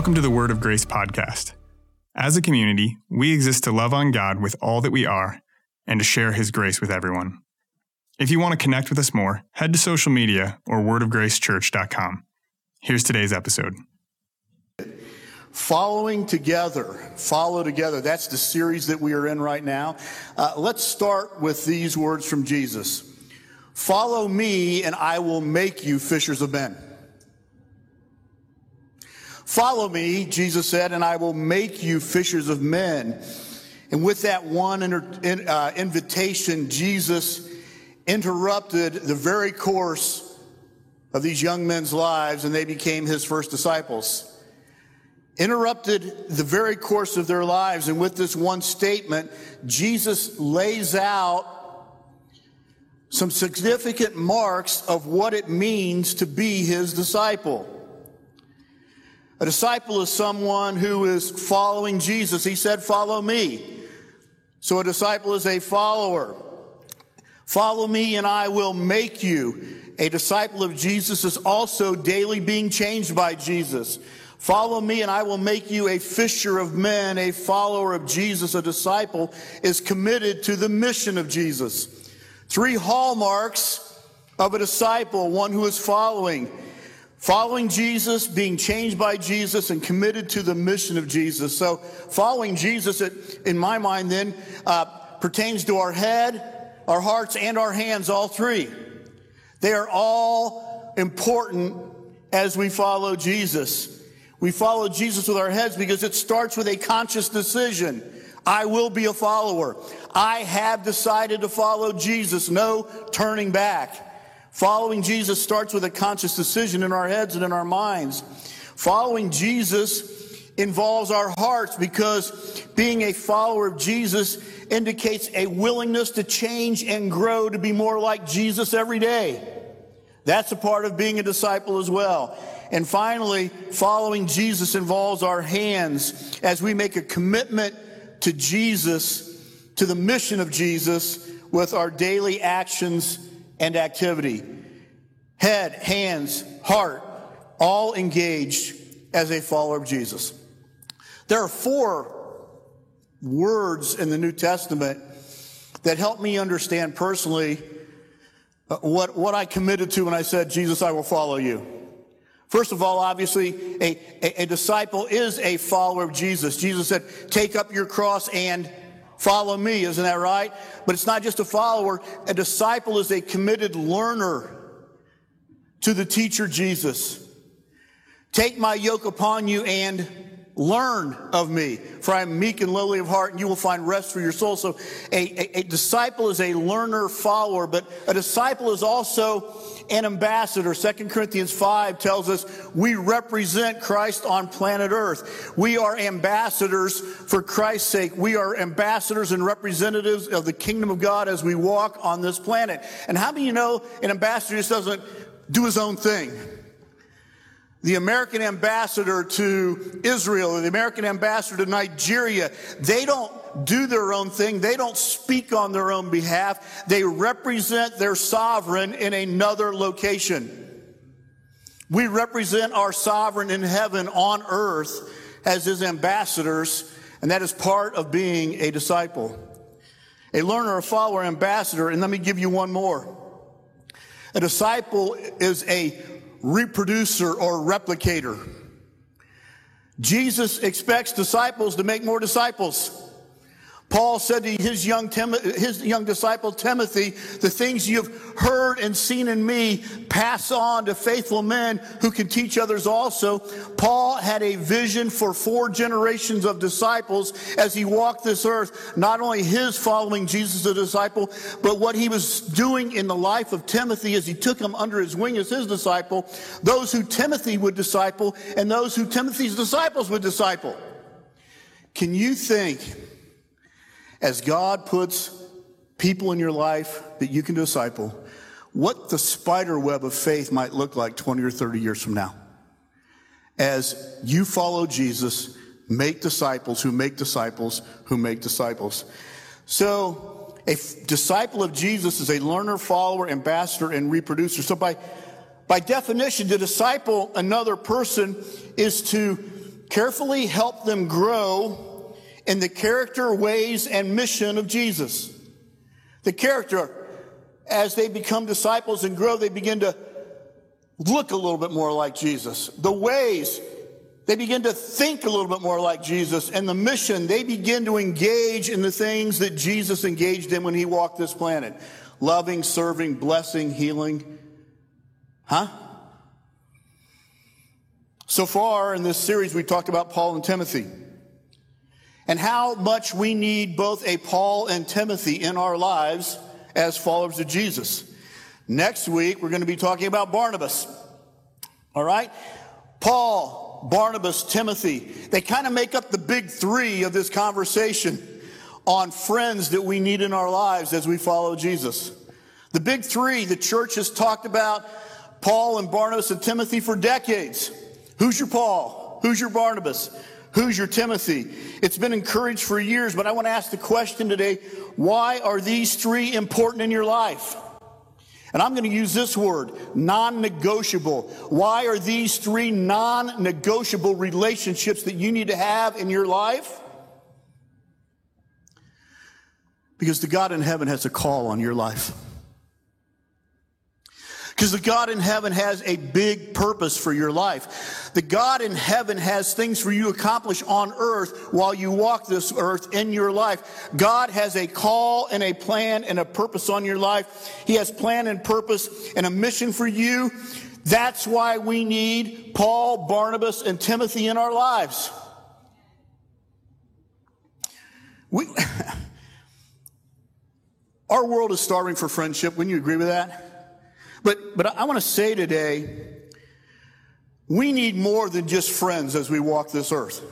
Welcome to the Word of Grace podcast. As a community, we exist to love on God with all that we are and to share His grace with everyone. If you want to connect with us more, head to social media or wordofgracechurch.com. Here's today's episode. Following together, follow together. That's the series that we are in right now. Uh, let's start with these words from Jesus Follow me, and I will make you fishers of men. Follow me, Jesus said, and I will make you fishers of men. And with that one in, uh, invitation, Jesus interrupted the very course of these young men's lives, and they became his first disciples. Interrupted the very course of their lives, and with this one statement, Jesus lays out some significant marks of what it means to be his disciple. A disciple is someone who is following Jesus. He said, Follow me. So a disciple is a follower. Follow me and I will make you. A disciple of Jesus is also daily being changed by Jesus. Follow me and I will make you a fisher of men, a follower of Jesus, a disciple is committed to the mission of Jesus. Three hallmarks of a disciple, one who is following. Following Jesus, being changed by Jesus, and committed to the mission of Jesus. So, following Jesus, in my mind, then, uh, pertains to our head, our hearts, and our hands, all three. They are all important as we follow Jesus. We follow Jesus with our heads because it starts with a conscious decision. I will be a follower. I have decided to follow Jesus. No turning back. Following Jesus starts with a conscious decision in our heads and in our minds. Following Jesus involves our hearts because being a follower of Jesus indicates a willingness to change and grow to be more like Jesus every day. That's a part of being a disciple as well. And finally, following Jesus involves our hands as we make a commitment to Jesus, to the mission of Jesus with our daily actions and activity. Head, hands, heart, all engaged as a follower of Jesus. There are four words in the New Testament that help me understand personally uh, what, what I committed to when I said, Jesus, I will follow you. First of all, obviously, a, a, a, disciple is a follower of Jesus. Jesus said, take up your cross and follow me. Isn't that right? But it's not just a follower. A disciple is a committed learner to the teacher Jesus. Take my yoke upon you and Learn of me, for I am meek and lowly of heart, and you will find rest for your soul. So, a, a, a, disciple is a learner follower, but a disciple is also an ambassador. Second Corinthians 5 tells us we represent Christ on planet Earth. We are ambassadors for Christ's sake. We are ambassadors and representatives of the kingdom of God as we walk on this planet. And how do you know an ambassador just doesn't do his own thing? The American ambassador to Israel or the American ambassador to Nigeria, they don't do their own thing. They don't speak on their own behalf. They represent their sovereign in another location. We represent our sovereign in heaven on earth as his ambassadors, and that is part of being a disciple. A learner, a follower, ambassador, and let me give you one more. A disciple is a reproducer or replicator. Jesus expects disciples to make more disciples. Paul said to his young, Tim- his young disciple Timothy, the things you've heard and seen in me, pass on to faithful men who can teach others also. Paul had a vision for four generations of disciples as he walked this earth, not only his following Jesus as a disciple, but what he was doing in the life of Timothy as he took him under his wing as his disciple, those who Timothy would disciple, and those who Timothy's disciples would disciple. Can you think as God puts people in your life that you can disciple, what the spider web of faith might look like 20 or 30 years from now. As you follow Jesus, make disciples who make disciples who make disciples. So, a f- disciple of Jesus is a learner, follower, ambassador, and reproducer. So, by, by definition, to disciple another person is to Carefully help them grow in the character, ways, and mission of Jesus. The character, as they become disciples and grow, they begin to look a little bit more like Jesus. The ways, they begin to think a little bit more like Jesus. And the mission, they begin to engage in the things that Jesus engaged in when he walked this planet loving, serving, blessing, healing. Huh? So far in this series, we talked about Paul and Timothy and how much we need both a Paul and Timothy in our lives as followers of Jesus. Next week, we're going to be talking about Barnabas. All right? Paul, Barnabas, Timothy, they kind of make up the big three of this conversation on friends that we need in our lives as we follow Jesus. The big three, the church has talked about Paul and Barnabas and Timothy for decades. Who's your Paul? Who's your Barnabas? Who's your Timothy? It's been encouraged for years, but I want to ask the question today why are these three important in your life? And I'm going to use this word, non-negotiable. Why are these three non-negotiable relationships that you need to have in your life? Because the God in heaven has a call on your life. Because the God in heaven has a big purpose for your life. The God in heaven has things for you to accomplish on earth while you walk this earth in your life. God has a call and a plan and a purpose on your life. He has plan and purpose and a mission for you. That's why we need Paul, Barnabas, and Timothy in our lives. We, our world is starving for friendship. Wouldn't you agree with that? But, but I want to say today, we need more than just friends as we walk this earth.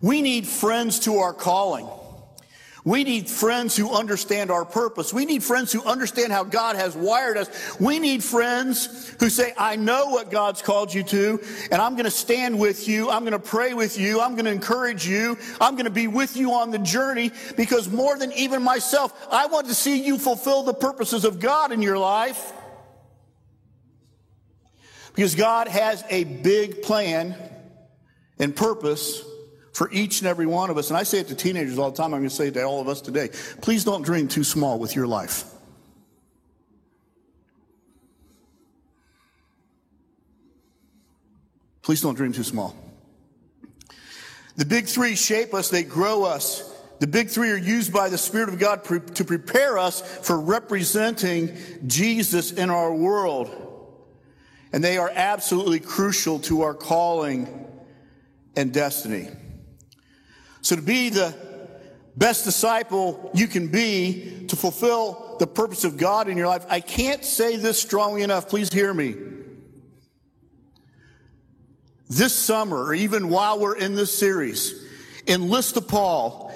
We need friends to our calling. We need friends who understand our purpose. We need friends who understand how God has wired us. We need friends who say, I know what God's called you to, and I'm going to stand with you. I'm going to pray with you. I'm going to encourage you. I'm going to be with you on the journey because more than even myself, I want to see you fulfill the purposes of God in your life. Because God has a big plan and purpose for each and every one of us. And I say it to teenagers all the time. I'm going to say it to all of us today. Please don't dream too small with your life. Please don't dream too small. The big three shape us, they grow us. The big three are used by the Spirit of God pre- to prepare us for representing Jesus in our world. And they are absolutely crucial to our calling and destiny. So to be the best disciple you can be to fulfill the purpose of God in your life, I can't say this strongly enough. Please hear me. This summer, or even while we're in this series, enlist a Paul,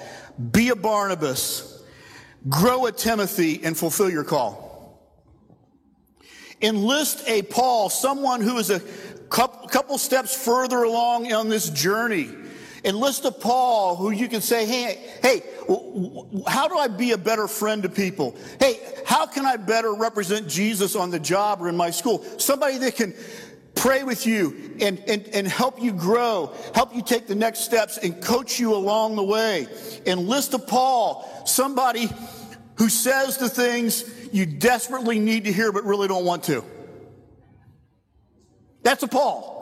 be a Barnabas, grow a Timothy, and fulfill your call. Enlist a Paul, someone who is a couple steps further along on this journey Enlist a Paul who you can say, hey, hey, how do I be a better friend to people? Hey, how can I better represent Jesus on the job or in my school? Somebody that can pray with you and, and, and help you grow, help you take the next steps and coach you along the way. Enlist a Paul, somebody who says the things you desperately need to hear but really don't want to. That's a Paul.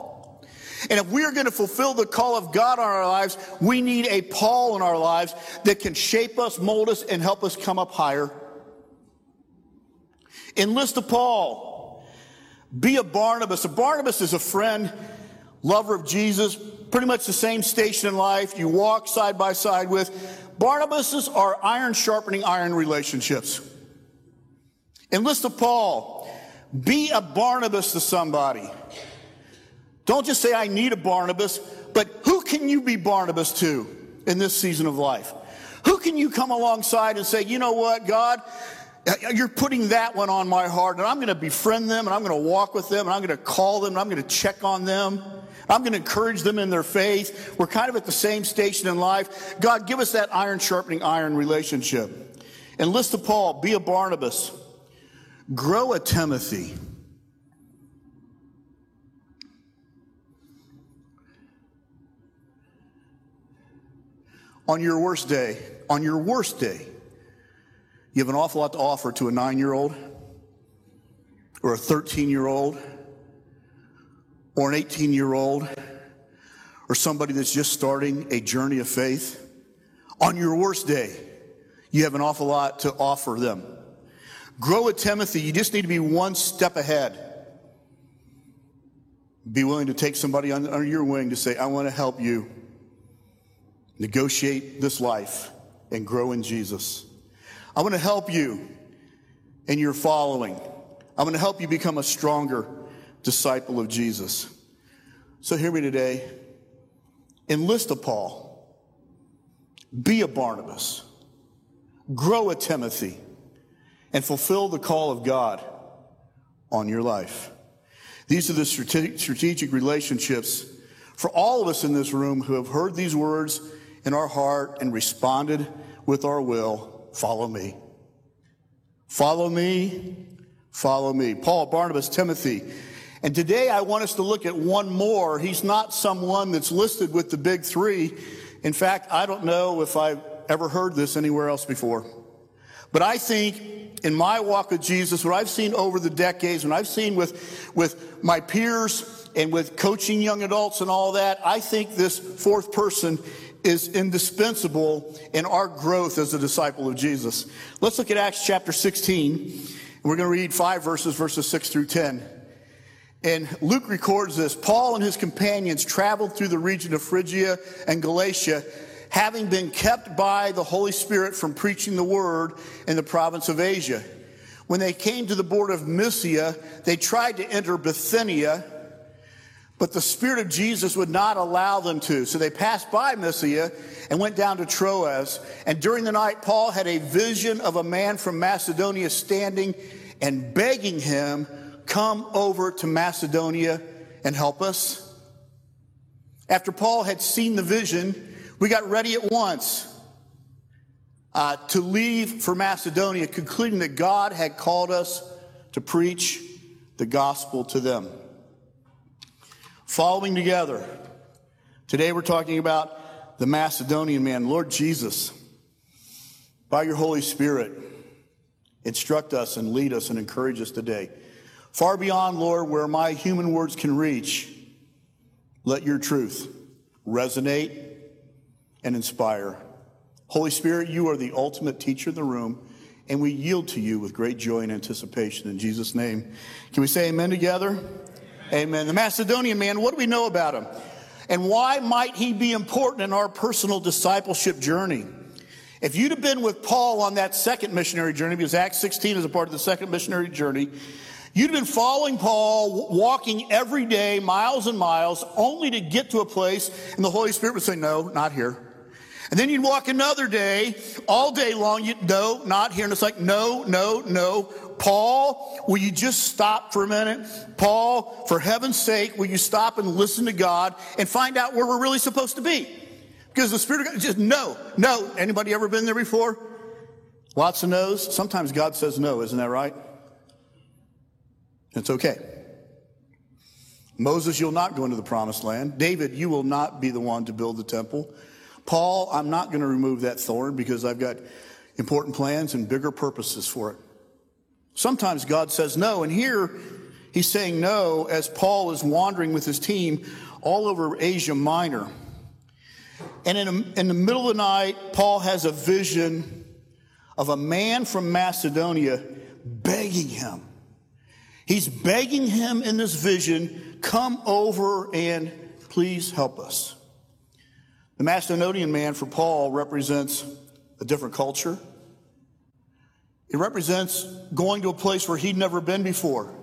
And if we are going to fulfill the call of God on our lives, we need a Paul in our lives that can shape us, mold us, and help us come up higher. Enlist a Paul. Be a Barnabas. A Barnabas is a friend, lover of Jesus, pretty much the same station in life. You walk side by side with. Barnabases are iron sharpening iron relationships. Enlist a Paul. Be a Barnabas to somebody. Don't just say, I need a Barnabas, but who can you be Barnabas to in this season of life? Who can you come alongside and say, you know what, God, you're putting that one on my heart, and I'm going to befriend them, and I'm going to walk with them, and I'm going to call them, and I'm going to check on them. I'm going to encourage them in their faith. We're kind of at the same station in life. God, give us that iron sharpening iron relationship. Enlist a Paul, be a Barnabas, grow a Timothy. On your worst day, on your worst day, you have an awful lot to offer to a nine year old or a 13 year old or an 18 year old or somebody that's just starting a journey of faith. On your worst day, you have an awful lot to offer them. Grow at Timothy, you just need to be one step ahead. Be willing to take somebody under your wing to say, I want to help you negotiate this life and grow in Jesus. I want to help you in your following. I'm going to help you become a stronger disciple of Jesus. So hear me today. Enlist a Paul. Be a Barnabas. Grow a Timothy. And fulfill the call of God on your life. These are the strategic relationships for all of us in this room who have heard these words in our heart and responded with our will follow me. Follow me, follow me. Paul, Barnabas, Timothy. And today I want us to look at one more. He's not someone that's listed with the big three. In fact, I don't know if I've ever heard this anywhere else before. But I think in my walk with Jesus, what I've seen over the decades, what I've seen with, with my peers and with coaching young adults and all that, I think this fourth person is indispensable in our growth as a disciple of Jesus. Let's look at Acts chapter 16. We're going to read five verses, verses 6 through 10. And Luke records this Paul and his companions traveled through the region of Phrygia and Galatia, having been kept by the Holy Spirit from preaching the word in the province of Asia. When they came to the border of Mysia, they tried to enter Bithynia but the Spirit of Jesus would not allow them to. So they passed by Mysia and went down to Troas. And during the night, Paul had a vision of a man from Macedonia standing and begging him, Come over to Macedonia and help us. After Paul had seen the vision, we got ready at once uh, to leave for Macedonia, concluding that God had called us to preach the gospel to them following together. Today we're talking about the Macedonian man, Lord Jesus. By your Holy Spirit, instruct us and lead us and encourage us today. Far beyond, Lord, where my human words can reach, let your truth resonate and inspire. Holy Spirit, you are the ultimate teacher in the room, and we yield to you with great joy and anticipation. In Jesus' name, can we say amen together? Amen. The Macedonian man, what do we know about him? And why might he be important in our personal discipleship journey? If you'd have been with Paul on that second missionary journey, because Acts 16 is a part of the second missionary journey, you'd have been following Paul, walking every day, miles and miles, only to get to a place, and the Holy Spirit would say, No, not here. And then you'd walk another day, all day long, you'd, no, not here. And it's like, no, no, no. Paul, will you just stop for a minute? Paul, for heaven's sake, will you stop and listen to God and find out where we're really supposed to be? Because the Spirit of God just no, no. Anybody ever been there before? Lots of no's. Sometimes God says no, isn't that right? It's okay. Moses, you'll not go into the promised land. David, you will not be the one to build the temple. Paul, I'm not going to remove that thorn because I've got important plans and bigger purposes for it. Sometimes God says no, and here he's saying no as Paul is wandering with his team all over Asia Minor. And in, a, in the middle of the night, Paul has a vision of a man from Macedonia begging him. He's begging him in this vision, come over and please help us. The Macedonian man for Paul represents a different culture, it represents going to a place where he'd never been before.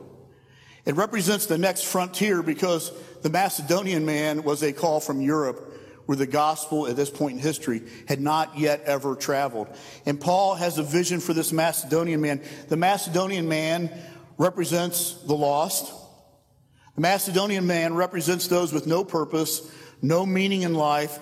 It represents the next frontier because the Macedonian man was a call from Europe where the gospel at this point in history had not yet ever traveled. And Paul has a vision for this Macedonian man. The Macedonian man represents the lost. The Macedonian man represents those with no purpose, no meaning in life,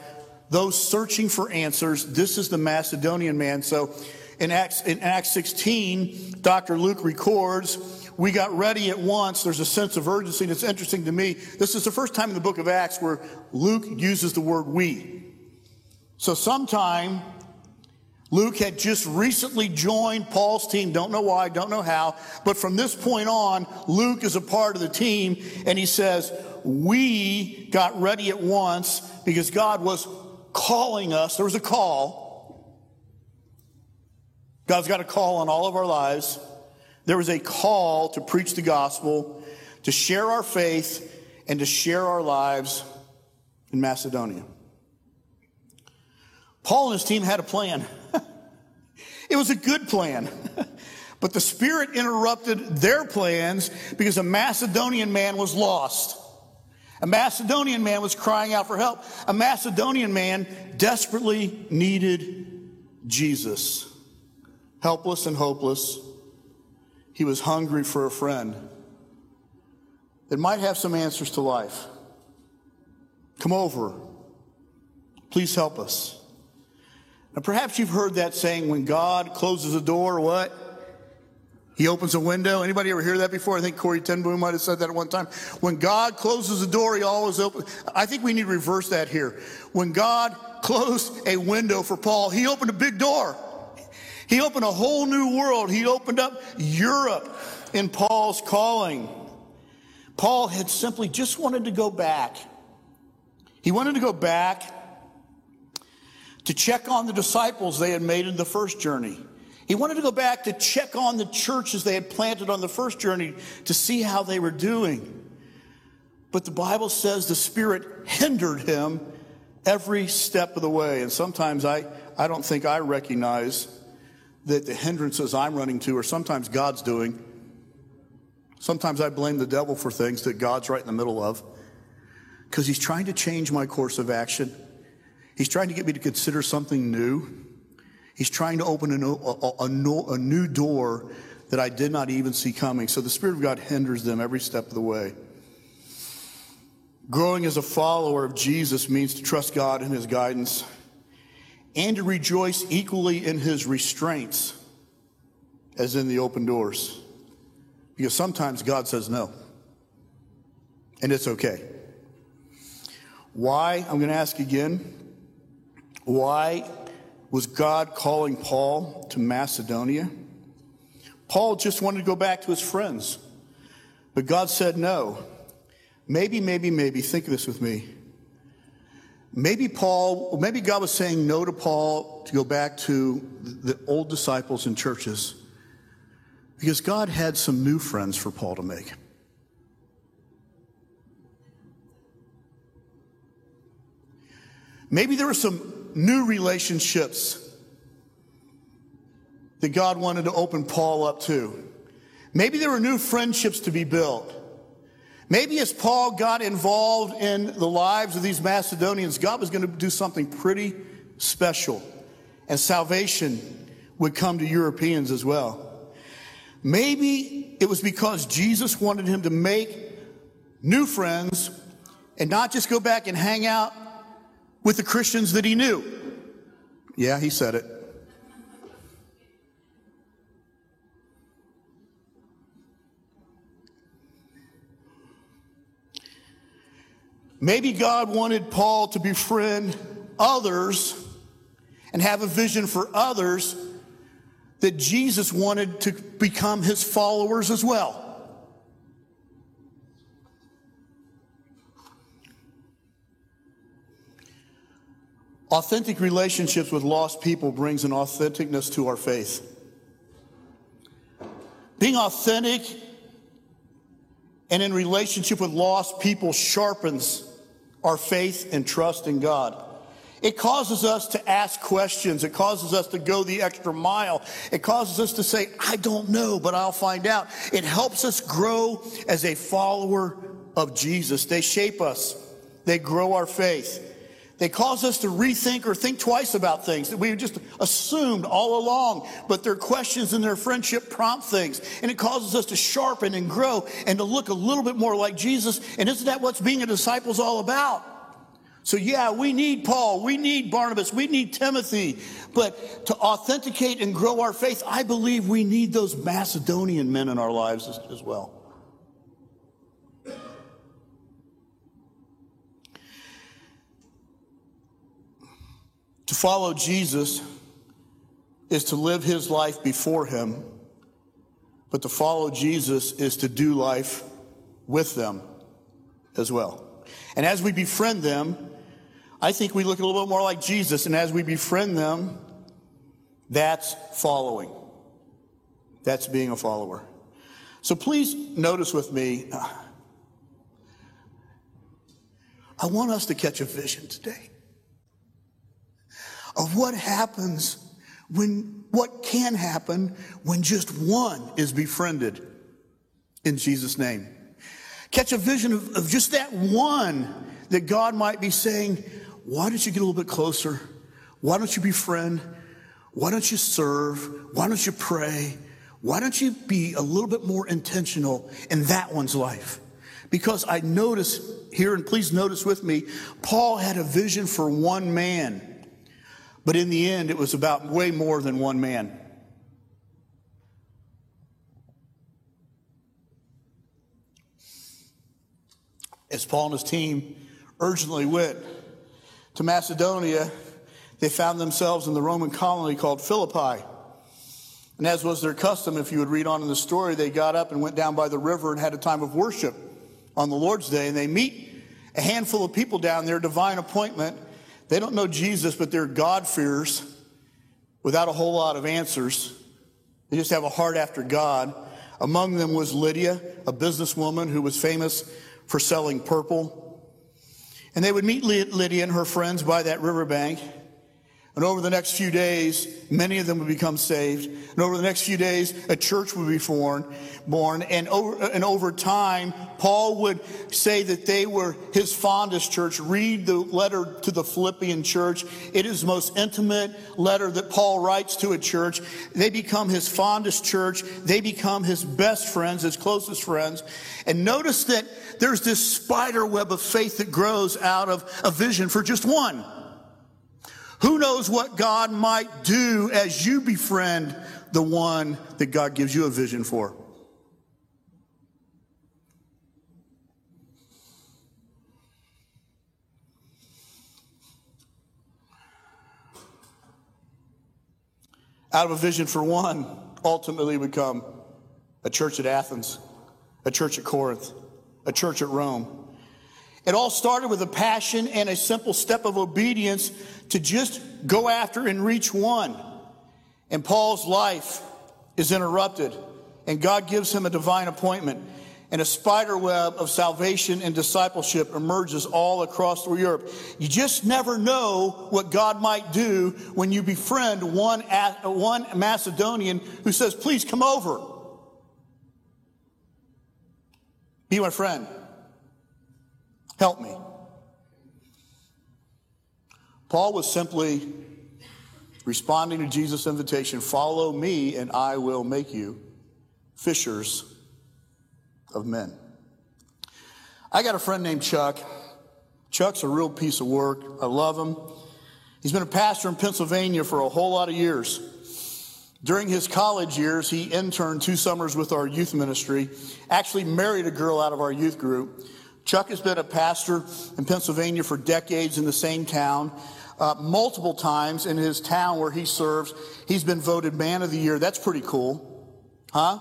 those searching for answers. This is the Macedonian man. So in Acts, in Acts 16, Dr. Luke records, we got ready at once. There's a sense of urgency. And it's interesting to me. This is the first time in the book of Acts where Luke uses the word we. So, sometime Luke had just recently joined Paul's team. Don't know why, don't know how. But from this point on, Luke is a part of the team. And he says, We got ready at once because God was calling us. There was a call. God's got a call on all of our lives. There was a call to preach the gospel, to share our faith, and to share our lives in Macedonia. Paul and his team had a plan. It was a good plan. but the Spirit interrupted their plans because a Macedonian man was lost. A Macedonian man was crying out for help. A Macedonian man desperately needed Jesus. Helpless and hopeless, he was hungry for a friend that might have some answers to life. Come over. Please help us. Now, perhaps you've heard that saying, when God closes a door, what? He opens a window. Anybody ever hear that before? I think Corrie ten Boom might have said that at one time. When God closes a door, he always opens. I think we need to reverse that here. When God closed a window for Paul, he opened a big door. He opened a whole new world. He opened up Europe in Paul's calling. Paul had simply just wanted to go back. He wanted to go back to check on the disciples they had made in the first journey. He wanted to go back to check on the churches they had planted on the first journey to see how they were doing. But the Bible says the Spirit hindered him every step of the way. And sometimes I, I don't think I recognize that the hindrances I'm running to are sometimes God's doing. Sometimes I blame the devil for things that God's right in the middle of because he's trying to change my course of action. He's trying to get me to consider something new. He's trying to open a, a, a, a new door that I did not even see coming. So the Spirit of God hinders them every step of the way. Growing as a follower of Jesus means to trust God in His guidance and to rejoice equally in His restraints as in the open doors. Because sometimes God says no, and it's okay. Why? I'm going to ask again. Why was God calling Paul to Macedonia? Paul just wanted to go back to his friends, but God said no. Maybe, maybe, maybe, think of this with me. Maybe Paul, maybe God was saying no to Paul to go back to the old disciples and churches because God had some new friends for Paul to make. Maybe there were some new relationships that God wanted to open Paul up to. Maybe there were new friendships to be built. Maybe as Paul got involved in the lives of these Macedonians, God was going to do something pretty special, and salvation would come to Europeans as well. Maybe it was because Jesus wanted him to make new friends and not just go back and hang out with the Christians that he knew. Yeah, he said it. Maybe God wanted Paul to befriend others and have a vision for others that Jesus wanted to become his followers as well. Authentic relationships with lost people brings an authenticness to our faith. Being authentic and in relationship with lost people sharpens our faith and trust in God. It causes us to ask questions. It causes us to go the extra mile. It causes us to say, I don't know, but I'll find out. It helps us grow as a follower of Jesus. They shape us. They grow our faith. They cause us to rethink or think twice about things that we just assumed all along, but their questions and their friendship prompt things. And it causes us to sharpen and grow and to look a little bit more like Jesus. And isn't that what being a disciple is all about? So, yeah, we need Paul, we need Barnabas, we need Timothy, but to authenticate and grow our faith, I believe we need those Macedonian men in our lives as, as well. To follow Jesus is to live his life before him, but to follow Jesus is to do life with them as well. And as we befriend them, I think we look a little bit more like Jesus. And as we befriend them, that's following. That's being a follower. So please notice with me, uh, I want us to catch a vision today of what happens when, what can happen when just one is befriended in Jesus' name. Catch a vision of, of just that one that God might be saying, why don't you get a little bit closer? Why don't you befriend? Why don't you serve? Why don't you pray? Why don't you be a little bit more intentional in that one's life? Because I notice here, and please notice with me, Paul had a vision for one man, but in the end, it was about way more than one man. As Paul and his team urgently went to Macedonia, they found themselves in the Roman colony called Philippi. And as was their custom, if you would read on in the story, they got up and went down by the river and had a time of worship on the Lord's Day. And they meet a handful of people down there, divine appointment. They don't know Jesus, but they're God-fearers without a whole lot of answers. They just have a heart after God. Among them was Lydia, a businesswoman who was famous for selling purple. And they would meet Lydia and her friends by that riverbank. And over the next few days, many of them would become saved. And over the next few days, a church would be born. born. And, over, and over time, Paul would say that they were his fondest church. Read the letter to the Philippian church. It is the most intimate letter that Paul writes to a church. They become his fondest church. They become his best friends, his closest friends. And notice that there's this spider web of faith that grows out of a vision for just one. Who knows what God might do as you befriend the one that God gives you a vision for? Out of a vision for one, ultimately become a church at Athens, a church at Corinth, a church at Rome. It all started with a passion and a simple step of obedience to just go after and reach one. And Paul's life is interrupted, and God gives him a divine appointment. And a spider web of salvation and discipleship emerges all across Europe. You just never know what God might do when you befriend one, one Macedonian who says, Please come over. Be my friend. Help me. Paul was simply responding to Jesus' invitation follow me, and I will make you fishers of men. I got a friend named Chuck. Chuck's a real piece of work. I love him. He's been a pastor in Pennsylvania for a whole lot of years. During his college years, he interned two summers with our youth ministry, actually married a girl out of our youth group. Chuck has been a pastor in Pennsylvania for decades in the same town. Uh, multiple times in his town where he serves, he's been voted man of the year. That's pretty cool. Huh?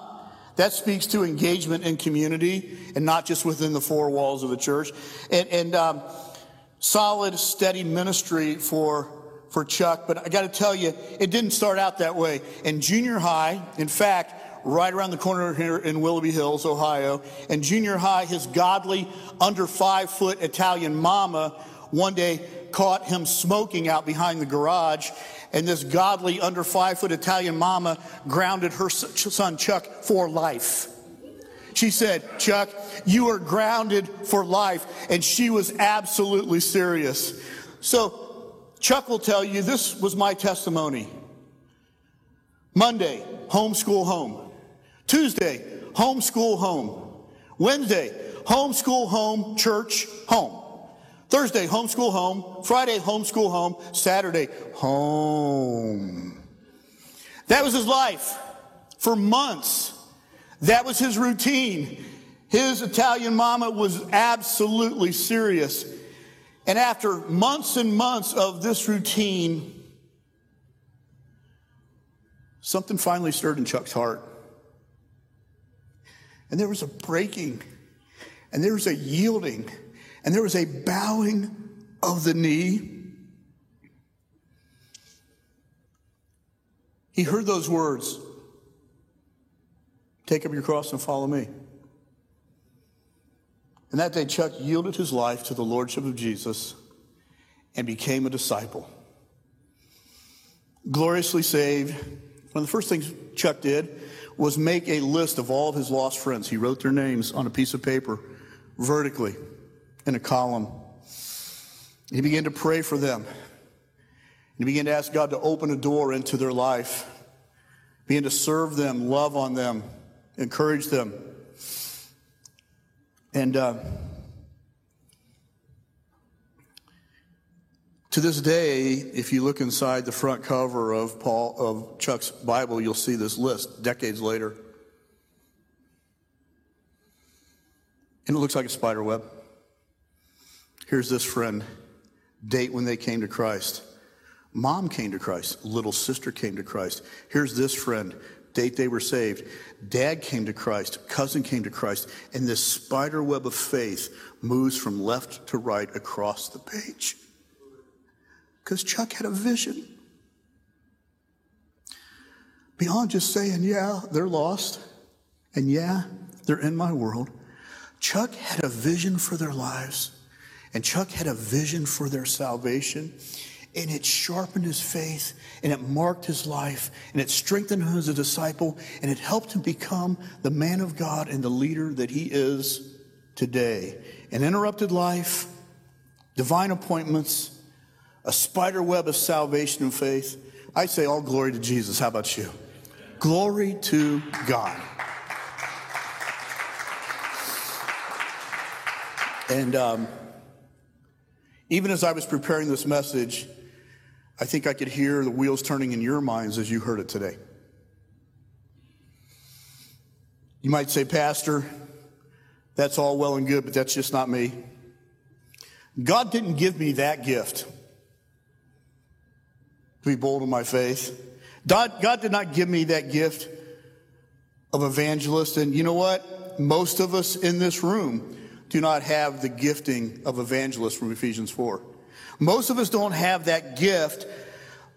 That speaks to engagement in community and not just within the four walls of the church. And, and um, solid, steady ministry for for Chuck, but I got to tell you, it didn't start out that way. In junior high, in fact, right around the corner here in Willoughby Hills, Ohio. And junior high, his godly, under five foot Italian mama one day caught him smoking out behind the garage. And this godly, under five foot Italian mama grounded her son Chuck for life. She said, Chuck, you are grounded for life. And she was absolutely serious. So Chuck will tell you this was my testimony. Monday, homeschool home. Tuesday, homeschool home. Wednesday, homeschool home, church, home. Thursday, homeschool home. Friday, homeschool home. Saturday, home. That was his life for months. That was his routine. His Italian mama was absolutely serious. And after months and months of this routine, something finally stirred in Chuck's heart. And there was a breaking, and there was a yielding, and there was a bowing of the knee. He heard those words Take up your cross and follow me. And that day, Chuck yielded his life to the Lordship of Jesus and became a disciple. Gloriously saved. One of the first things Chuck did was make a list of all of his lost friends. He wrote their names on a piece of paper vertically in a column. He began to pray for them. He began to ask God to open a door into their life, began to serve them, love on them, encourage them. And uh, to this day, if you look inside the front cover of Paul of Chuck's Bible, you'll see this list decades later. And it looks like a spider web. Here's this friend, date when they came to Christ. Mom came to Christ. Little sister came to Christ. Here's this friend, date they were saved. Dad came to Christ, cousin came to Christ, and this spider web of faith moves from left to right across the page. Because Chuck had a vision. Beyond just saying, yeah, they're lost, and yeah, they're in my world, Chuck had a vision for their lives, and Chuck had a vision for their salvation and it sharpened his faith and it marked his life and it strengthened him as a disciple and it helped him become the man of God and the leader that he is today. An interrupted life, divine appointments, a spider web of salvation and faith. I say all glory to Jesus. How about you? Glory to God. And um, even as I was preparing this message, I think I could hear the wheels turning in your minds as you heard it today. You might say, Pastor, that's all well and good, but that's just not me. God didn't give me that gift to be bold in my faith. God, God did not give me that gift of evangelist. And you know what? Most of us in this room do not have the gifting of evangelist from Ephesians 4. Most of us don't have that gift,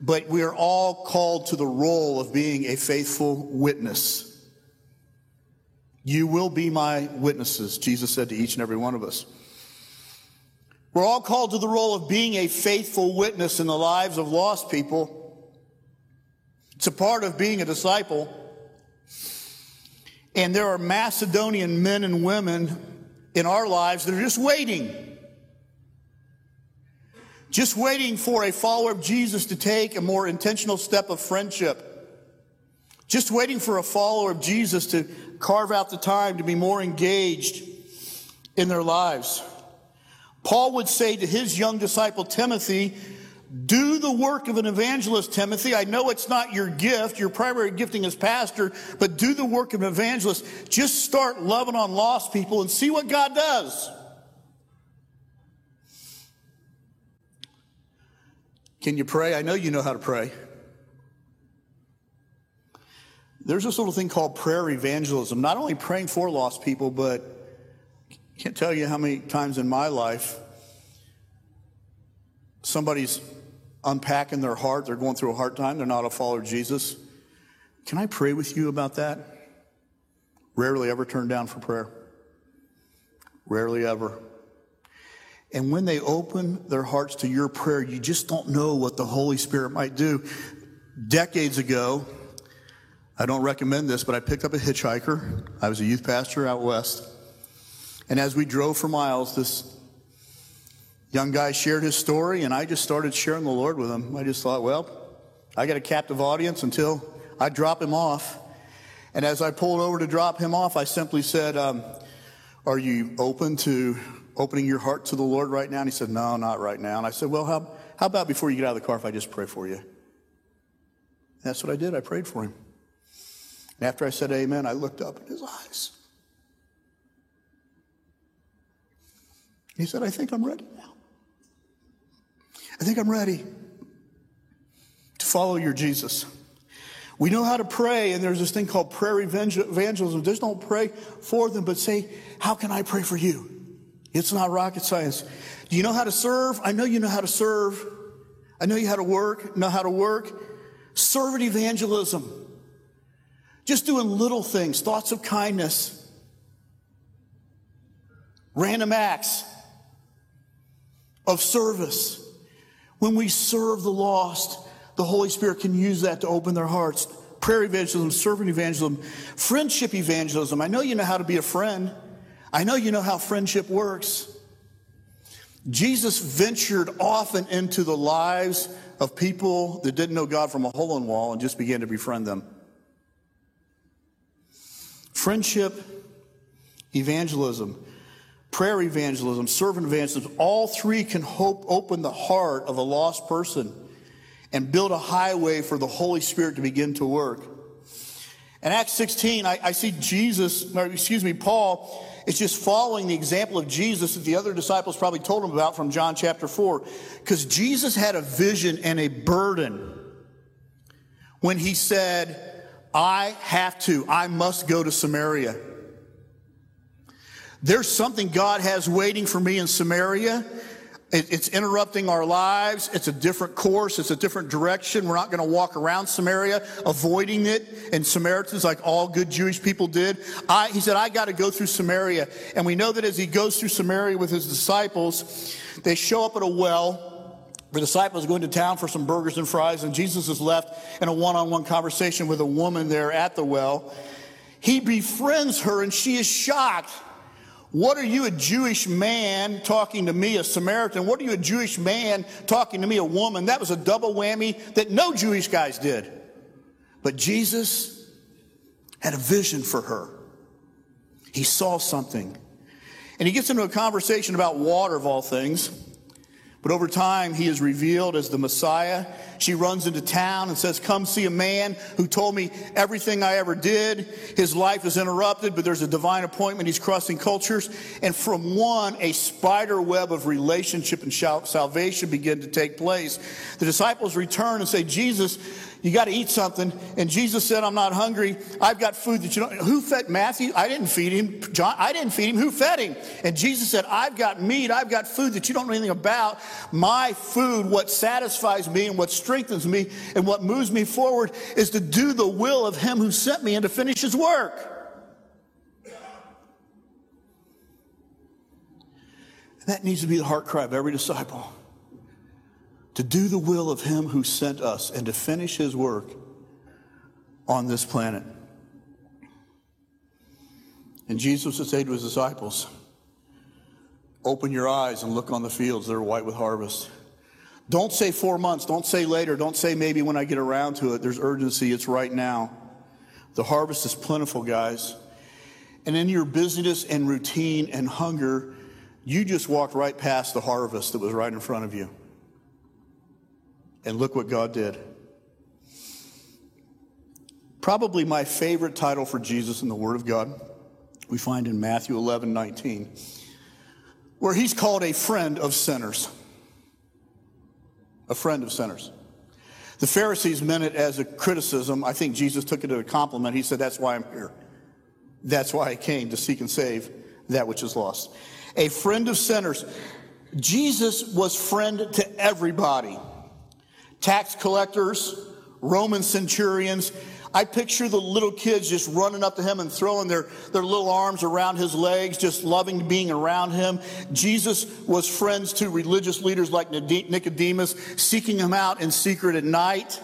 but we are all called to the role of being a faithful witness. You will be my witnesses, Jesus said to each and every one of us. We're all called to the role of being a faithful witness in the lives of lost people. It's a part of being a disciple. And there are Macedonian men and women in our lives that are just waiting just waiting for a follower of Jesus to take a more intentional step of friendship. Just waiting for a follower of Jesus to carve out the time to be more engaged in their lives. Paul would say to his young disciple Timothy, do the work of an evangelist, Timothy. I know it's not your gift, your primary gifting as pastor, but do the work of an evangelist. Just start loving on lost people and see what God does. Can you pray? I know you know how to pray. There's this little thing called prayer evangelism, not only praying for lost people, but I can't tell you how many times in my life somebody's unpacking their heart, they're going through a hard time, they're not a follower of Jesus. Can I pray with you about that? Rarely ever turned down for prayer. Rarely ever. And when they open their hearts to your prayer, you just don't know what the Holy Spirit might do. Decades ago, I don't recommend this, but I picked up a hitchhiker. I was a youth pastor out west. And as we drove for miles, this young guy shared his story, and I just started sharing the Lord with him. I just thought, well, I got a captive audience until I drop him off. And as I pulled over to drop him off, I simply said, um, Are you open to opening your heart to the Lord right now? And he said, No, not right now. And I said, Well, how, how about before you get out of the car if I just pray for you? And that's what I did. I prayed for him. And after I said amen, I looked up in his eyes. He said, I think I'm ready. I think I'm ready to follow your Jesus. We know how to pray, and there's this thing called prayer evangelism. Just don't pray for them, but say, How can I pray for you? It's not rocket science. Do you know how to serve? I know you know how to serve. I know you how to work, know how to work. Servant evangelism. Just doing little things, thoughts of kindness, random acts of service. When we serve the lost, the Holy Spirit can use that to open their hearts. Prayer evangelism, servant evangelism, friendship evangelism. I know you know how to be a friend. I know you know how friendship works. Jesus ventured often into the lives of people that didn't know God from a hole in the wall and just began to befriend them. Friendship, evangelism, prayer evangelism, servant evangelism, all three can hope open the heart of a lost person and build a highway for the Holy Spirit to begin to work. In Acts 16, I, I see Jesus, or excuse me, Paul is just following the example of Jesus that the other disciples probably told him about from John chapter 4. Because Jesus had a vision and a burden when he said, I have to, I must go to Samaria. There's something God has waiting for me in Samaria it's interrupting our lives. It's a different course. It's a different direction. We're not going to walk around Samaria avoiding it. And Samaritans, like all good Jewish people did, I, he said, I got to go through Samaria. And we know that as he goes through Samaria with his disciples, they show up at a well. The disciples go into town for some burgers and fries, and Jesus is left in a one on one conversation with a woman there at the well. He befriends her, and she is shocked. What are you, a Jewish man, talking to me, a Samaritan? What are you, a Jewish man, talking to me, a woman? That was a double whammy that no Jewish guys did. But Jesus had a vision for her. He saw something. And he gets into a conversation about water, of all things. But over time, he is revealed as the Messiah. She runs into town and says, Come see a man who told me everything I ever did. His life is interrupted, but there's a divine appointment. He's crossing cultures. And from one, a spider web of relationship and salvation begin to take place. The disciples return and say, Jesus, you got to eat something. And Jesus said, I'm not hungry. I've got food that you don't. Who fed Matthew? I didn't feed him. John, I didn't feed him. Who fed him? And Jesus said, I've got meat. I've got food that you don't know anything about. My food, what satisfies me and what strengthens me and what moves me forward is to do the will of him who sent me and to finish his work. That needs to be the heart cry of every disciple to do the will of Him who sent us and to finish His work on this planet. And Jesus would say to His disciples, Open your eyes and look on the fields that are white with harvest. Don't say four months. Don't say later. Don't say maybe when I get around to it. There's urgency. It's right now. The harvest is plentiful, guys. And in your busyness and routine and hunger, you just walked right past the harvest that was right in front of you. And look what God did. Probably my favorite title for Jesus in the Word of God, we find in Matthew 11 19, where he's called a friend of sinners. A friend of sinners. The Pharisees meant it as a criticism. I think Jesus took it as a compliment. He said, That's why I'm here. That's why I came to seek and save that which is lost. A friend of sinners. Jesus was friend to everybody tax collectors, Roman centurions. I picture the little kids just running up to him and throwing their, their little arms around his legs, just loving being around him. Jesus was friends to religious leaders like Nicodemus, seeking him out in secret at night.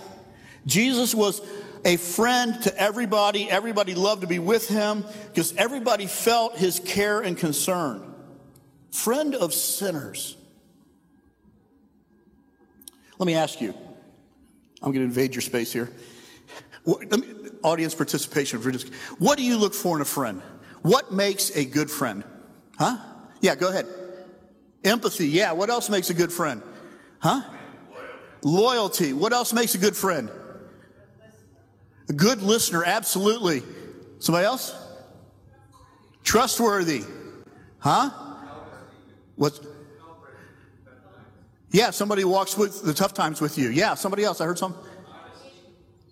Jesus was a friend to everybody. Everybody loved to be with him because everybody felt his care and concern. Friend of sinners. Let me ask you I'm going to invade your space here. What, me, audience participation. What do you look for in a friend? What makes a good friend? Huh? Yeah, go ahead. Empathy. Yeah. What else makes a good friend? Huh? Loyalty. What else makes a good friend? A good listener. Absolutely. Somebody else? Trustworthy. Huh? What's yeah, somebody walks with the tough times with you. Yeah, somebody else. I heard some.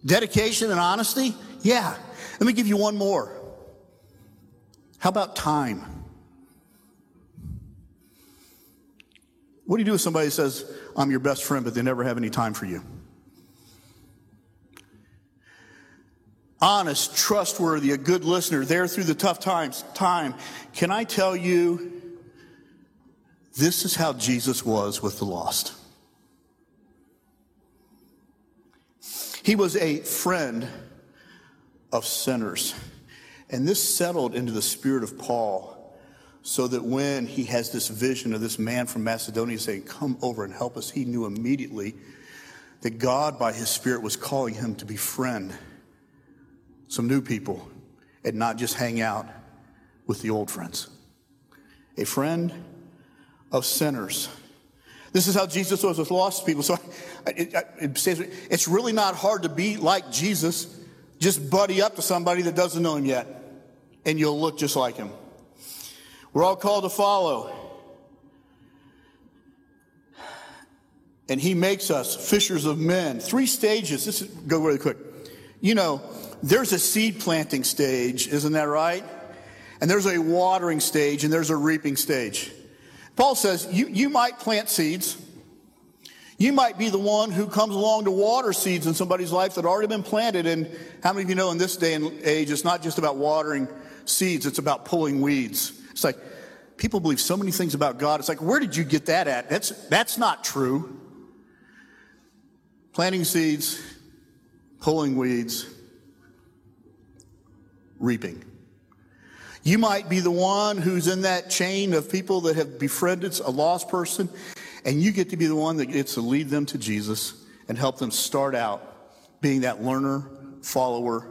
Dedication and honesty? Yeah. Let me give you one more. How about time? What do you do if somebody says, I'm your best friend, but they never have any time for you? Honest, trustworthy, a good listener, there through the tough times. Time. Can I tell you, this is how Jesus was with the lost. He was a friend of sinners. And this settled into the spirit of Paul so that when he has this vision of this man from Macedonia saying, Come over and help us, he knew immediately that God, by his Spirit, was calling him to befriend some new people and not just hang out with the old friends. A friend of sinners. This is how Jesus was with lost people. So it, it says it's really not hard to be like Jesus. Just buddy up to somebody that doesn't know him yet, and you'll look just like him. We're all called to follow. And he makes us fishers of men. Three stages. This is, go really quick. You know, there's a seed planting stage, isn't that right? And there's a watering stage and there's a reaping stage. Paul says you, you might plant seeds. You might be the one who comes along to water seeds in somebody's life that already been planted. And how many of you know in this day and age, it's not just about watering seeds, it's about pulling weeds. It's like people believe so many things about God. It's like, where did you get that at? That's, that's not true. Planting seeds, pulling weeds, reaping. You might be the one who's in that chain of people that have befriended a lost person, and you get to be the one that gets to lead them to Jesus and help them start out being that learner, follower,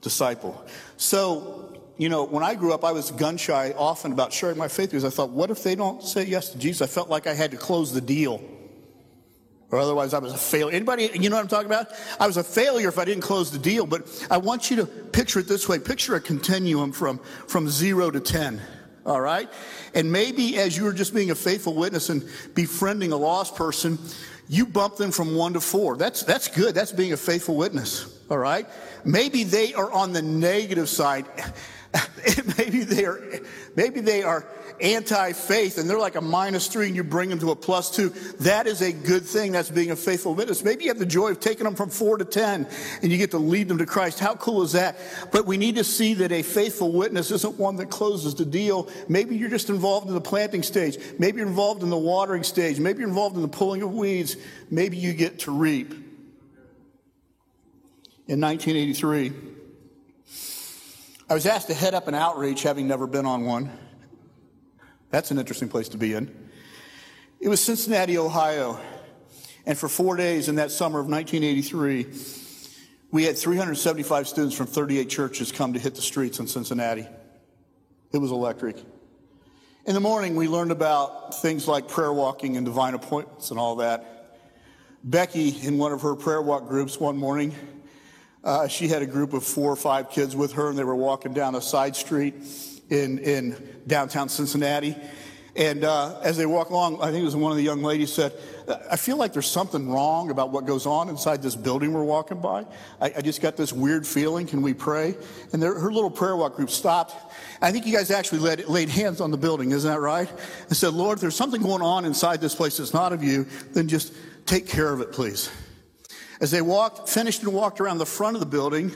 disciple. So, you know, when I grew up, I was gun shy often about sharing my faith because I thought, what if they don't say yes to Jesus? I felt like I had to close the deal or otherwise I was a failure. Anybody, you know what I'm talking about? I was a failure if I didn't close the deal, but I want you to picture it this way. Picture a continuum from, from zero to 10. All right. And maybe as you were just being a faithful witness and befriending a lost person, you bump them from one to four. That's, that's good. That's being a faithful witness. All right. Maybe they are on the negative side. maybe they are, maybe they are anti-faith and they're like a minus three and you bring them to a plus two. That is a good thing. That's being a faithful witness. Maybe you have the joy of taking them from four to 10 and you get to lead them to Christ. How cool is that? But we need to see that a faithful witness isn't one that closes the deal. Maybe you're just involved in the planting stage. Maybe you're involved in the watering stage. Maybe you're involved in the pulling of weeds. Maybe you get to reap. In 1983, I was asked to head up an outreach, having never been on one. That's an interesting place to be in. It was Cincinnati, Ohio. And for four days in that summer of 1983, we had 375 students from 38 churches come to hit the streets in Cincinnati. It was electric. In the morning, we learned about things like prayer walking and divine appointments and all that. Becky, in one of her prayer walk groups one morning, uh, she had a group of four or five kids with her, and they were walking down a side street in, in downtown Cincinnati. And uh, as they walk along, I think it was one of the young ladies said, I feel like there's something wrong about what goes on inside this building we're walking by. I, I just got this weird feeling. Can we pray? And her little prayer walk group stopped. I think you guys actually laid, laid hands on the building, isn't that right? And said, Lord, if there's something going on inside this place that's not of you, then just take care of it, please. As they walked, finished and walked around the front of the building,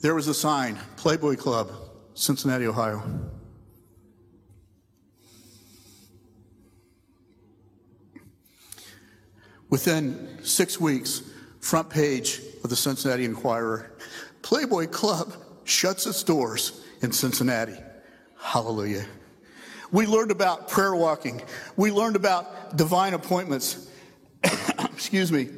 there was a sign Playboy Club, Cincinnati, Ohio. Within six weeks, front page of the Cincinnati Enquirer, Playboy Club shuts its doors in Cincinnati. Hallelujah. We learned about prayer walking. We learned about divine appointments. Excuse me.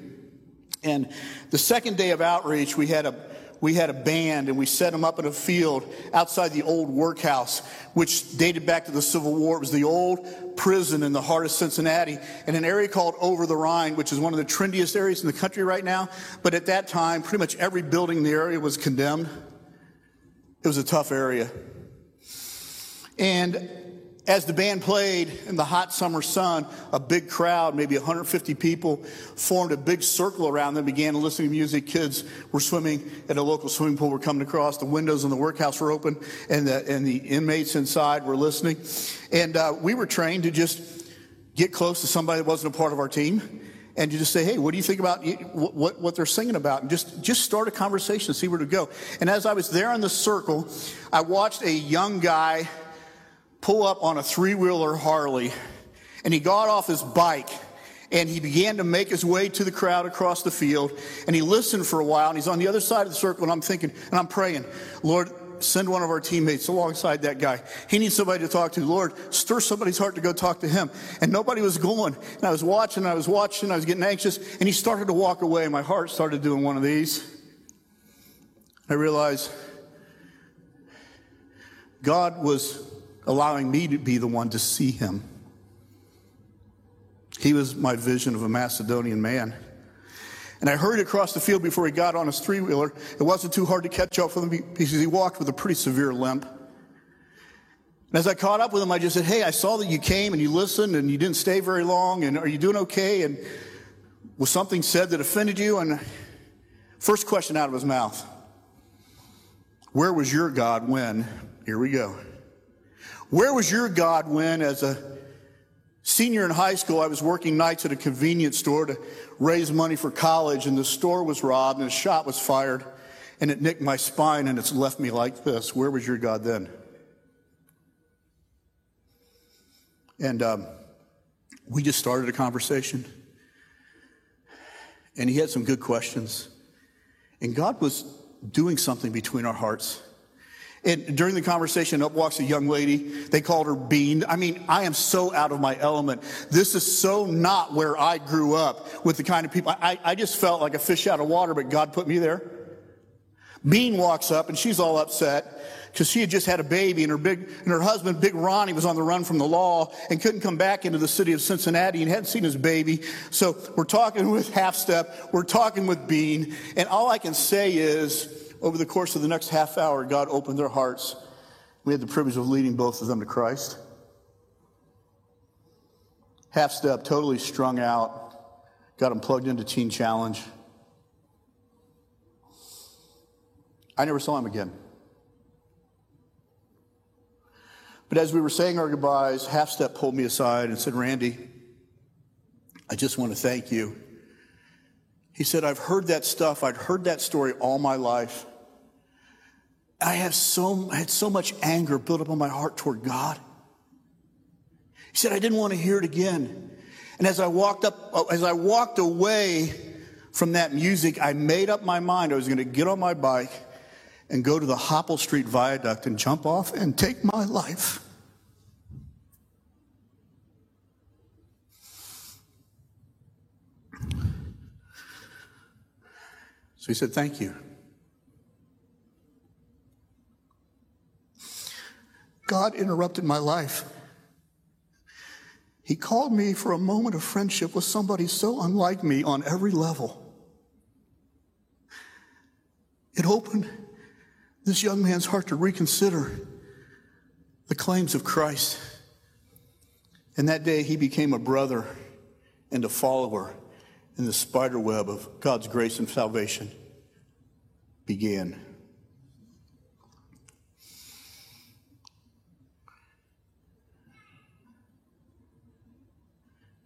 And the second day of outreach, we had a we had a band and we set them up in a field outside the old workhouse, which dated back to the Civil War. It was the old prison in the heart of Cincinnati in an area called Over the Rhine, which is one of the trendiest areas in the country right now. But at that time, pretty much every building in the area was condemned. It was a tough area. And as the band played in the hot summer sun, a big crowd, maybe 150 people, formed a big circle around them, began listening to music. Kids were swimming at a local swimming pool, were coming across. The windows in the workhouse were open, and the, and the inmates inside were listening. And uh, we were trained to just get close to somebody that wasn't a part of our team and you just say, hey, what do you think about what, what they're singing about? And just, just start a conversation, see where to go. And as I was there in the circle, I watched a young guy pull up on a three wheeler Harley, and he got off his bike and he began to make his way to the crowd across the field and he listened for a while and he's on the other side of the circle and i'm thinking and i'm praying lord send one of our teammates alongside that guy. He needs somebody to talk to. Lord stir somebody's heart to go talk to him. And nobody was going. And i was watching i was watching i was getting anxious and he started to walk away. And my heart started doing one of these. I realized god was allowing me to be the one to see him. He was my vision of a Macedonian man. And I hurried across the field before he got on his three wheeler. It wasn't too hard to catch up with him because he walked with a pretty severe limp. And as I caught up with him, I just said, Hey, I saw that you came and you listened and you didn't stay very long. And are you doing okay? And was something said that offended you? And first question out of his mouth Where was your God when? Here we go. Where was your God when, as a senior in high school, I was working nights at a convenience store to raise money for college, and the store was robbed, and a shot was fired, and it nicked my spine, and it's left me like this? Where was your God then? And um, we just started a conversation, and he had some good questions, and God was doing something between our hearts. And during the conversation, up walks a young lady. They called her Bean. I mean, I am so out of my element. This is so not where I grew up with the kind of people. I, I just felt like a fish out of water, but God put me there. Bean walks up and she's all upset because she had just had a baby and her big, and her husband, Big Ronnie, was on the run from the law and couldn't come back into the city of Cincinnati and hadn't seen his baby. So we're talking with Half Step. We're talking with Bean. And all I can say is, over the course of the next half hour, God opened their hearts. We had the privilege of leading both of them to Christ. Half step, totally strung out, got them plugged into Teen Challenge. I never saw him again. But as we were saying our goodbyes, Half Step pulled me aside and said, Randy, I just want to thank you. He said, I've heard that stuff. I'd heard that story all my life. I have so, I had so much anger built up on my heart toward God. He said, I didn't want to hear it again. And as I walked up, as I walked away from that music, I made up my mind I was going to get on my bike and go to the Hopple Street Viaduct and jump off and take my life. So he said, Thank you. God interrupted my life. He called me for a moment of friendship with somebody so unlike me on every level. It opened this young man's heart to reconsider the claims of Christ. And that day he became a brother and a follower, and the spider web of God's grace and salvation began.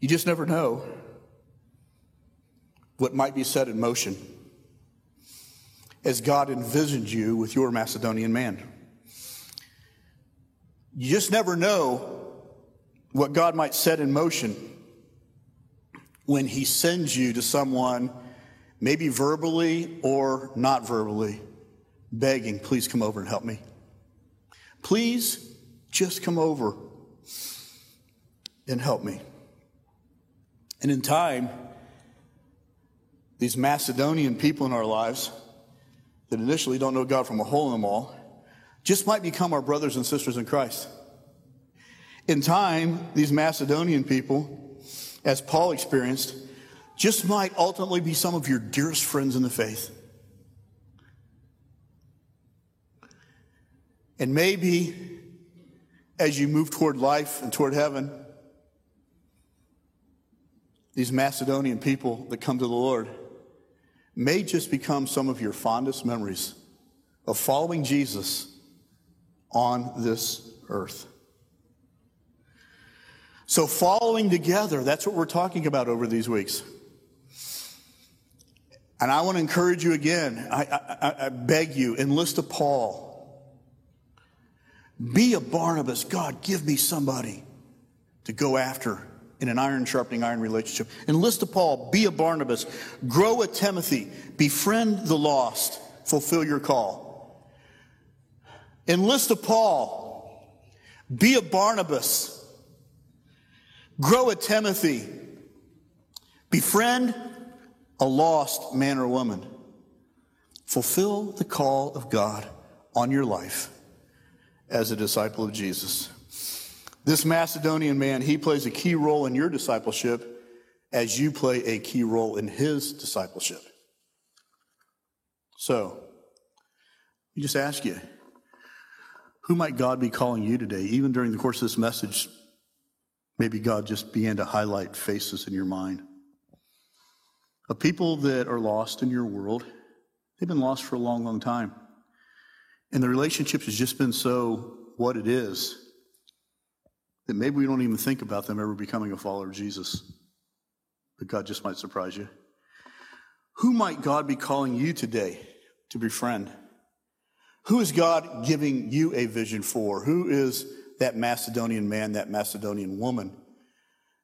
You just never know what might be set in motion as God envisioned you with your Macedonian man. You just never know what God might set in motion when He sends you to someone, maybe verbally or not verbally, begging, please come over and help me. Please just come over and help me. And in time, these Macedonian people in our lives that initially don't know God from a hole in them all just might become our brothers and sisters in Christ. In time, these Macedonian people, as Paul experienced, just might ultimately be some of your dearest friends in the faith. And maybe as you move toward life and toward heaven. These Macedonian people that come to the Lord may just become some of your fondest memories of following Jesus on this earth. So, following together, that's what we're talking about over these weeks. And I want to encourage you again. I, I, I, beg you, enlist a Paul. Be a Barnabas. God, give me somebody to go after in an iron sharpening iron relationship. Enlist a Paul. Be a Barnabas. Grow a Timothy. Befriend the lost. Fulfill your call. Enlist a Paul. Be a Barnabas. Grow a Timothy. Befriend a lost man or woman. Fulfill the call of God on your life as a disciple of Jesus. This Macedonian man, he plays a key role in your discipleship as you play a key role in his discipleship. So, me just ask you who might God be calling you today? Even during the course of this message, maybe God just began to highlight faces in your mind of people that are lost in your world. They've been lost for a long, long time. And the relationship has just been so what it is that maybe we don't even think about them ever becoming a follower of Jesus. But God just might surprise you. Who might God be calling you today to befriend? Who is God giving you a vision for? Who is that Macedonian man, that Macedonian woman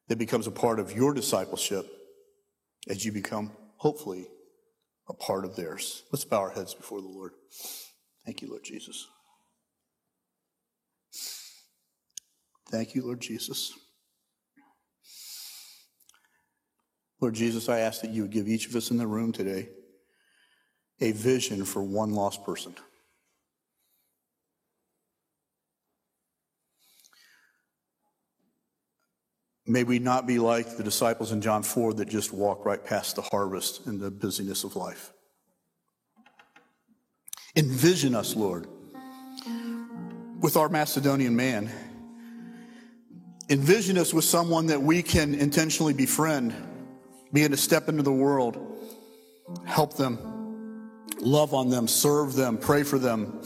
that becomes a part of your discipleship as you become, hopefully, a part of theirs. Let's bow our heads before the Lord. Thank you, Lord Jesus. Thank you, Lord Jesus. Lord Jesus, I ask that you would give each of us in the room today a vision for one lost person. May we not be like the disciples in John 4 that just walk right past the harvest in the busyness of life. Envision us, Lord, with our Macedonian man. Envision us with someone that we can intentionally befriend, begin to step into the world, help them, love on them, serve them, pray for them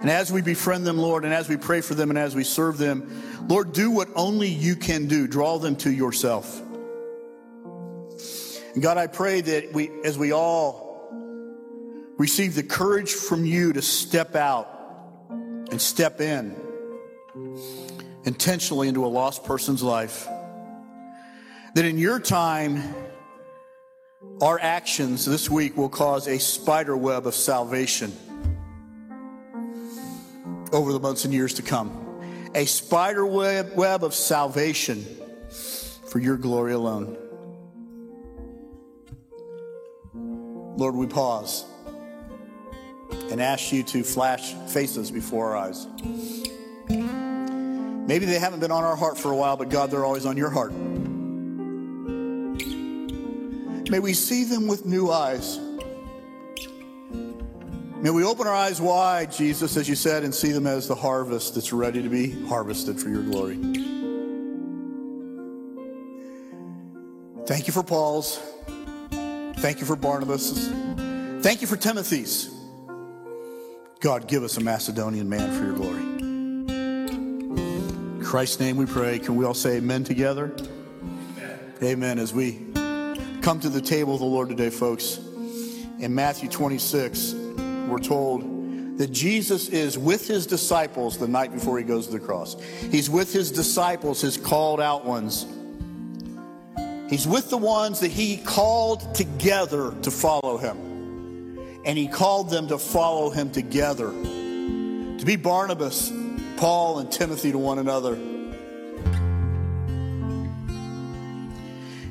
and as we befriend them, Lord, and as we pray for them and as we serve them, Lord, do what only you can do. Draw them to yourself. And God, I pray that we, as we all receive the courage from you to step out and step in intentionally into a lost person's life, that in your time, our actions this week will cause a spider web of salvation over the months and years to come. A spider web, of salvation for your glory alone. Lord, we pause and ask you to flash faces before our eyes. Maybe they haven't been on our heart for a while, but God, they're always on your heart. May we see them with new eyes. May we open our eyes wide, Jesus, as you said, and see them as the harvest that's ready to be harvested for your glory. Thank you for Paul's. Thank you for Barnabas. Thank you for Timothy's. God, give us a Macedonian man for your glory. Christ's name we pray. Can we all say amen together? Amen. Amen. As we come to the table of the Lord today, folks, in Matthew 26, we're told that Jesus is with his disciples the night before he goes to the cross. He's with his disciples, his called out ones. He's with the ones that he called together to follow him. And he called them to follow him together, to be Barnabas, Paul, and Timothy to one another.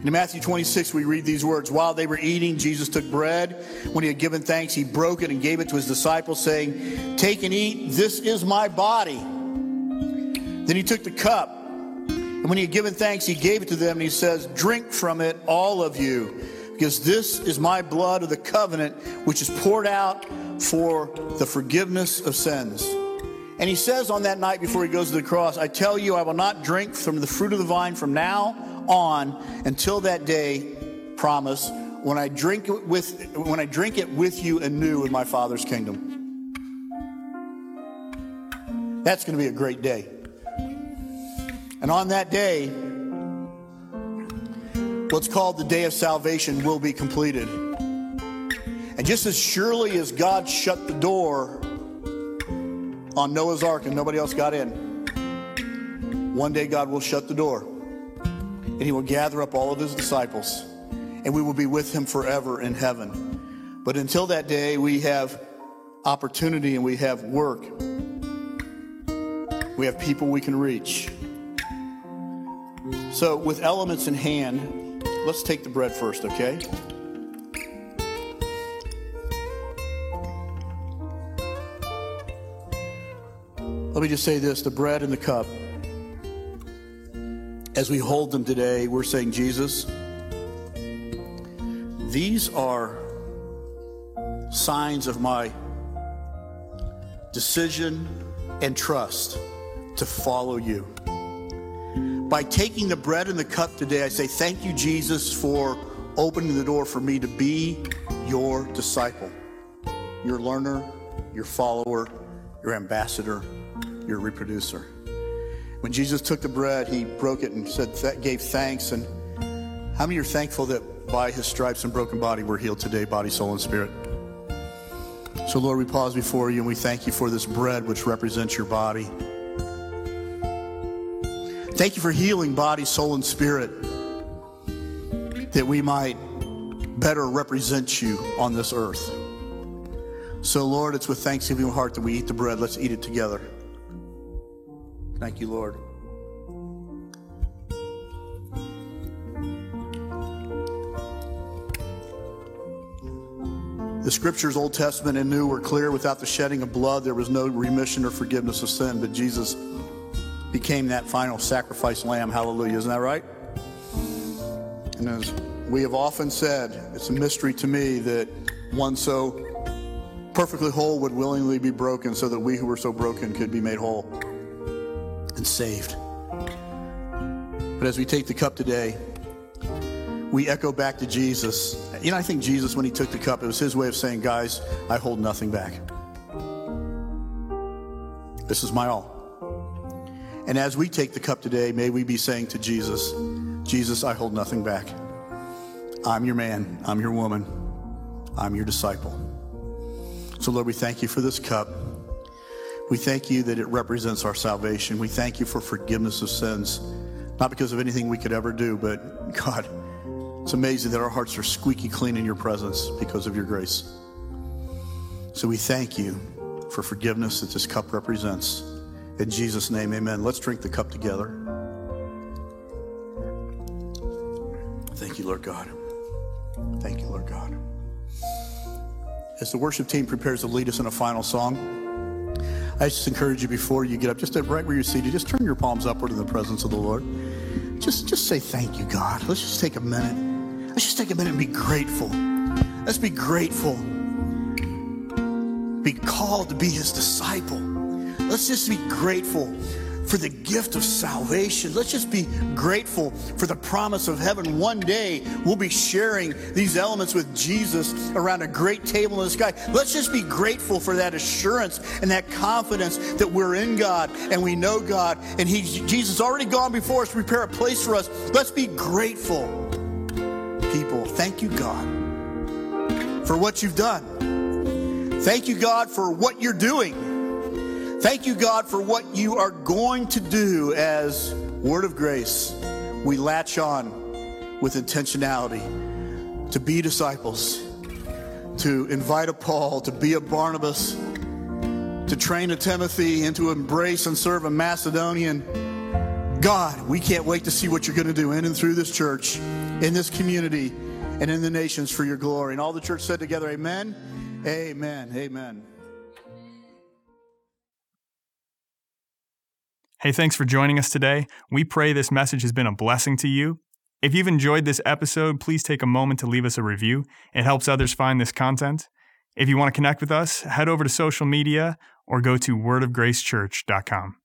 In Matthew 26, we read these words While they were eating, Jesus took bread. When he had given thanks, he broke it and gave it to his disciples, saying, Take and eat, this is my body. Then he took the cup. And when he had given thanks, he gave it to them, and he says, Drink from it, all of you, because this is my blood of the covenant, which is poured out for the forgiveness of sins. And he says on that night before he goes to the cross, I tell you, I will not drink from the fruit of the vine from now on until that day, promise, when I drink it with when I drink it with you anew in my Father's kingdom. That's going to be a great day. And on that day, what's called the day of salvation will be completed. And just as surely as God shut the door on Noah's ark and nobody else got in, one day God will shut the door and he will gather up all of his disciples and we will be with him forever in heaven. But until that day, we have opportunity and we have work. We have people we can reach. So, with elements in hand, let's take the bread first, okay? Let me just say this the bread and the cup, as we hold them today, we're saying, Jesus, these are signs of my decision and trust to follow you. By taking the bread and the cup today, I say, Thank you, Jesus, for opening the door for me to be your disciple, your learner, your follower, your ambassador, your reproducer. When Jesus took the bread, he broke it and said, gave thanks. And how many are thankful that by his stripes and broken body, we're healed today, body, soul, and spirit. So, Lord, we pause before you and we thank you for this bread which represents your body. Thank you for healing body, soul, and spirit that we might better represent you on this earth. So, Lord, it's with thanksgiving heart that we eat the bread. Let's eat it together. Thank you, Lord. The scriptures, Old Testament and New, were clear. Without the shedding of blood, there was no remission or forgiveness of sin. But Jesus became that final sacrifice lamb. Hallelujah. Isn't that right? And as we have often said, it's a mystery to me that one so perfectly whole would willingly be broken so that we who were so broken could be made whole and saved. But as we take the cup today, we echo back to Jesus. You know, I think Jesus, when he took the cup, it was his way of saying, Guys, I hold nothing back. This is my all. And as we take the cup today, may we be saying to Jesus, Jesus, I hold nothing back. I'm your man. I'm your woman. I'm your disciple. So, Lord, we thank you for this cup. We thank you that it represents our salvation. We thank you for forgiveness of sins, not because of anything we could ever do, but God, it's amazing that our hearts are squeaky clean in your presence because of your grace. So we thank you for forgiveness that this cup represents. In Jesus' name, amen. Let's drink the cup together. Thank you, Lord God. Thank you, Lord God. As the worship team prepares to lead us in a final song, I just encourage you before you get up, just right where you're seated, just turn your palms upward in the presence of the Lord. Just, just say thank you, God. Let's just take a minute. Let's just take a minute and be grateful. Let's be grateful. Be called to be his disciple. Let's just be grateful for the gift of salvation. Let's just be grateful for the promise of heaven. One day we'll be sharing these elements with Jesus around a great table in the sky. Let's just be grateful for that assurance and that confidence that we're in God and we know God and he, Jesus already gone before us to prepare a place for us. Let's be grateful people. Thank you, God, for what you've done. Thank you, God, for what you're doing. Thank you, God, for what you are going to do as Word of Grace. We latch on with intentionality to be disciples, to invite a Paul, to be a Barnabas, to train a Timothy, and to embrace and serve a Macedonian. God, we can't wait to see what you're going to do in and through this church in this community and in the nations for your glory. And all the church said together, Amen, Amen, Amen. Hey, thanks for joining us today. We pray this message has been a blessing to you. If you've enjoyed this episode, please take a moment to leave us a review. It helps others find this content. If you want to connect with us, head over to social media or go to wordofgracechurch.com.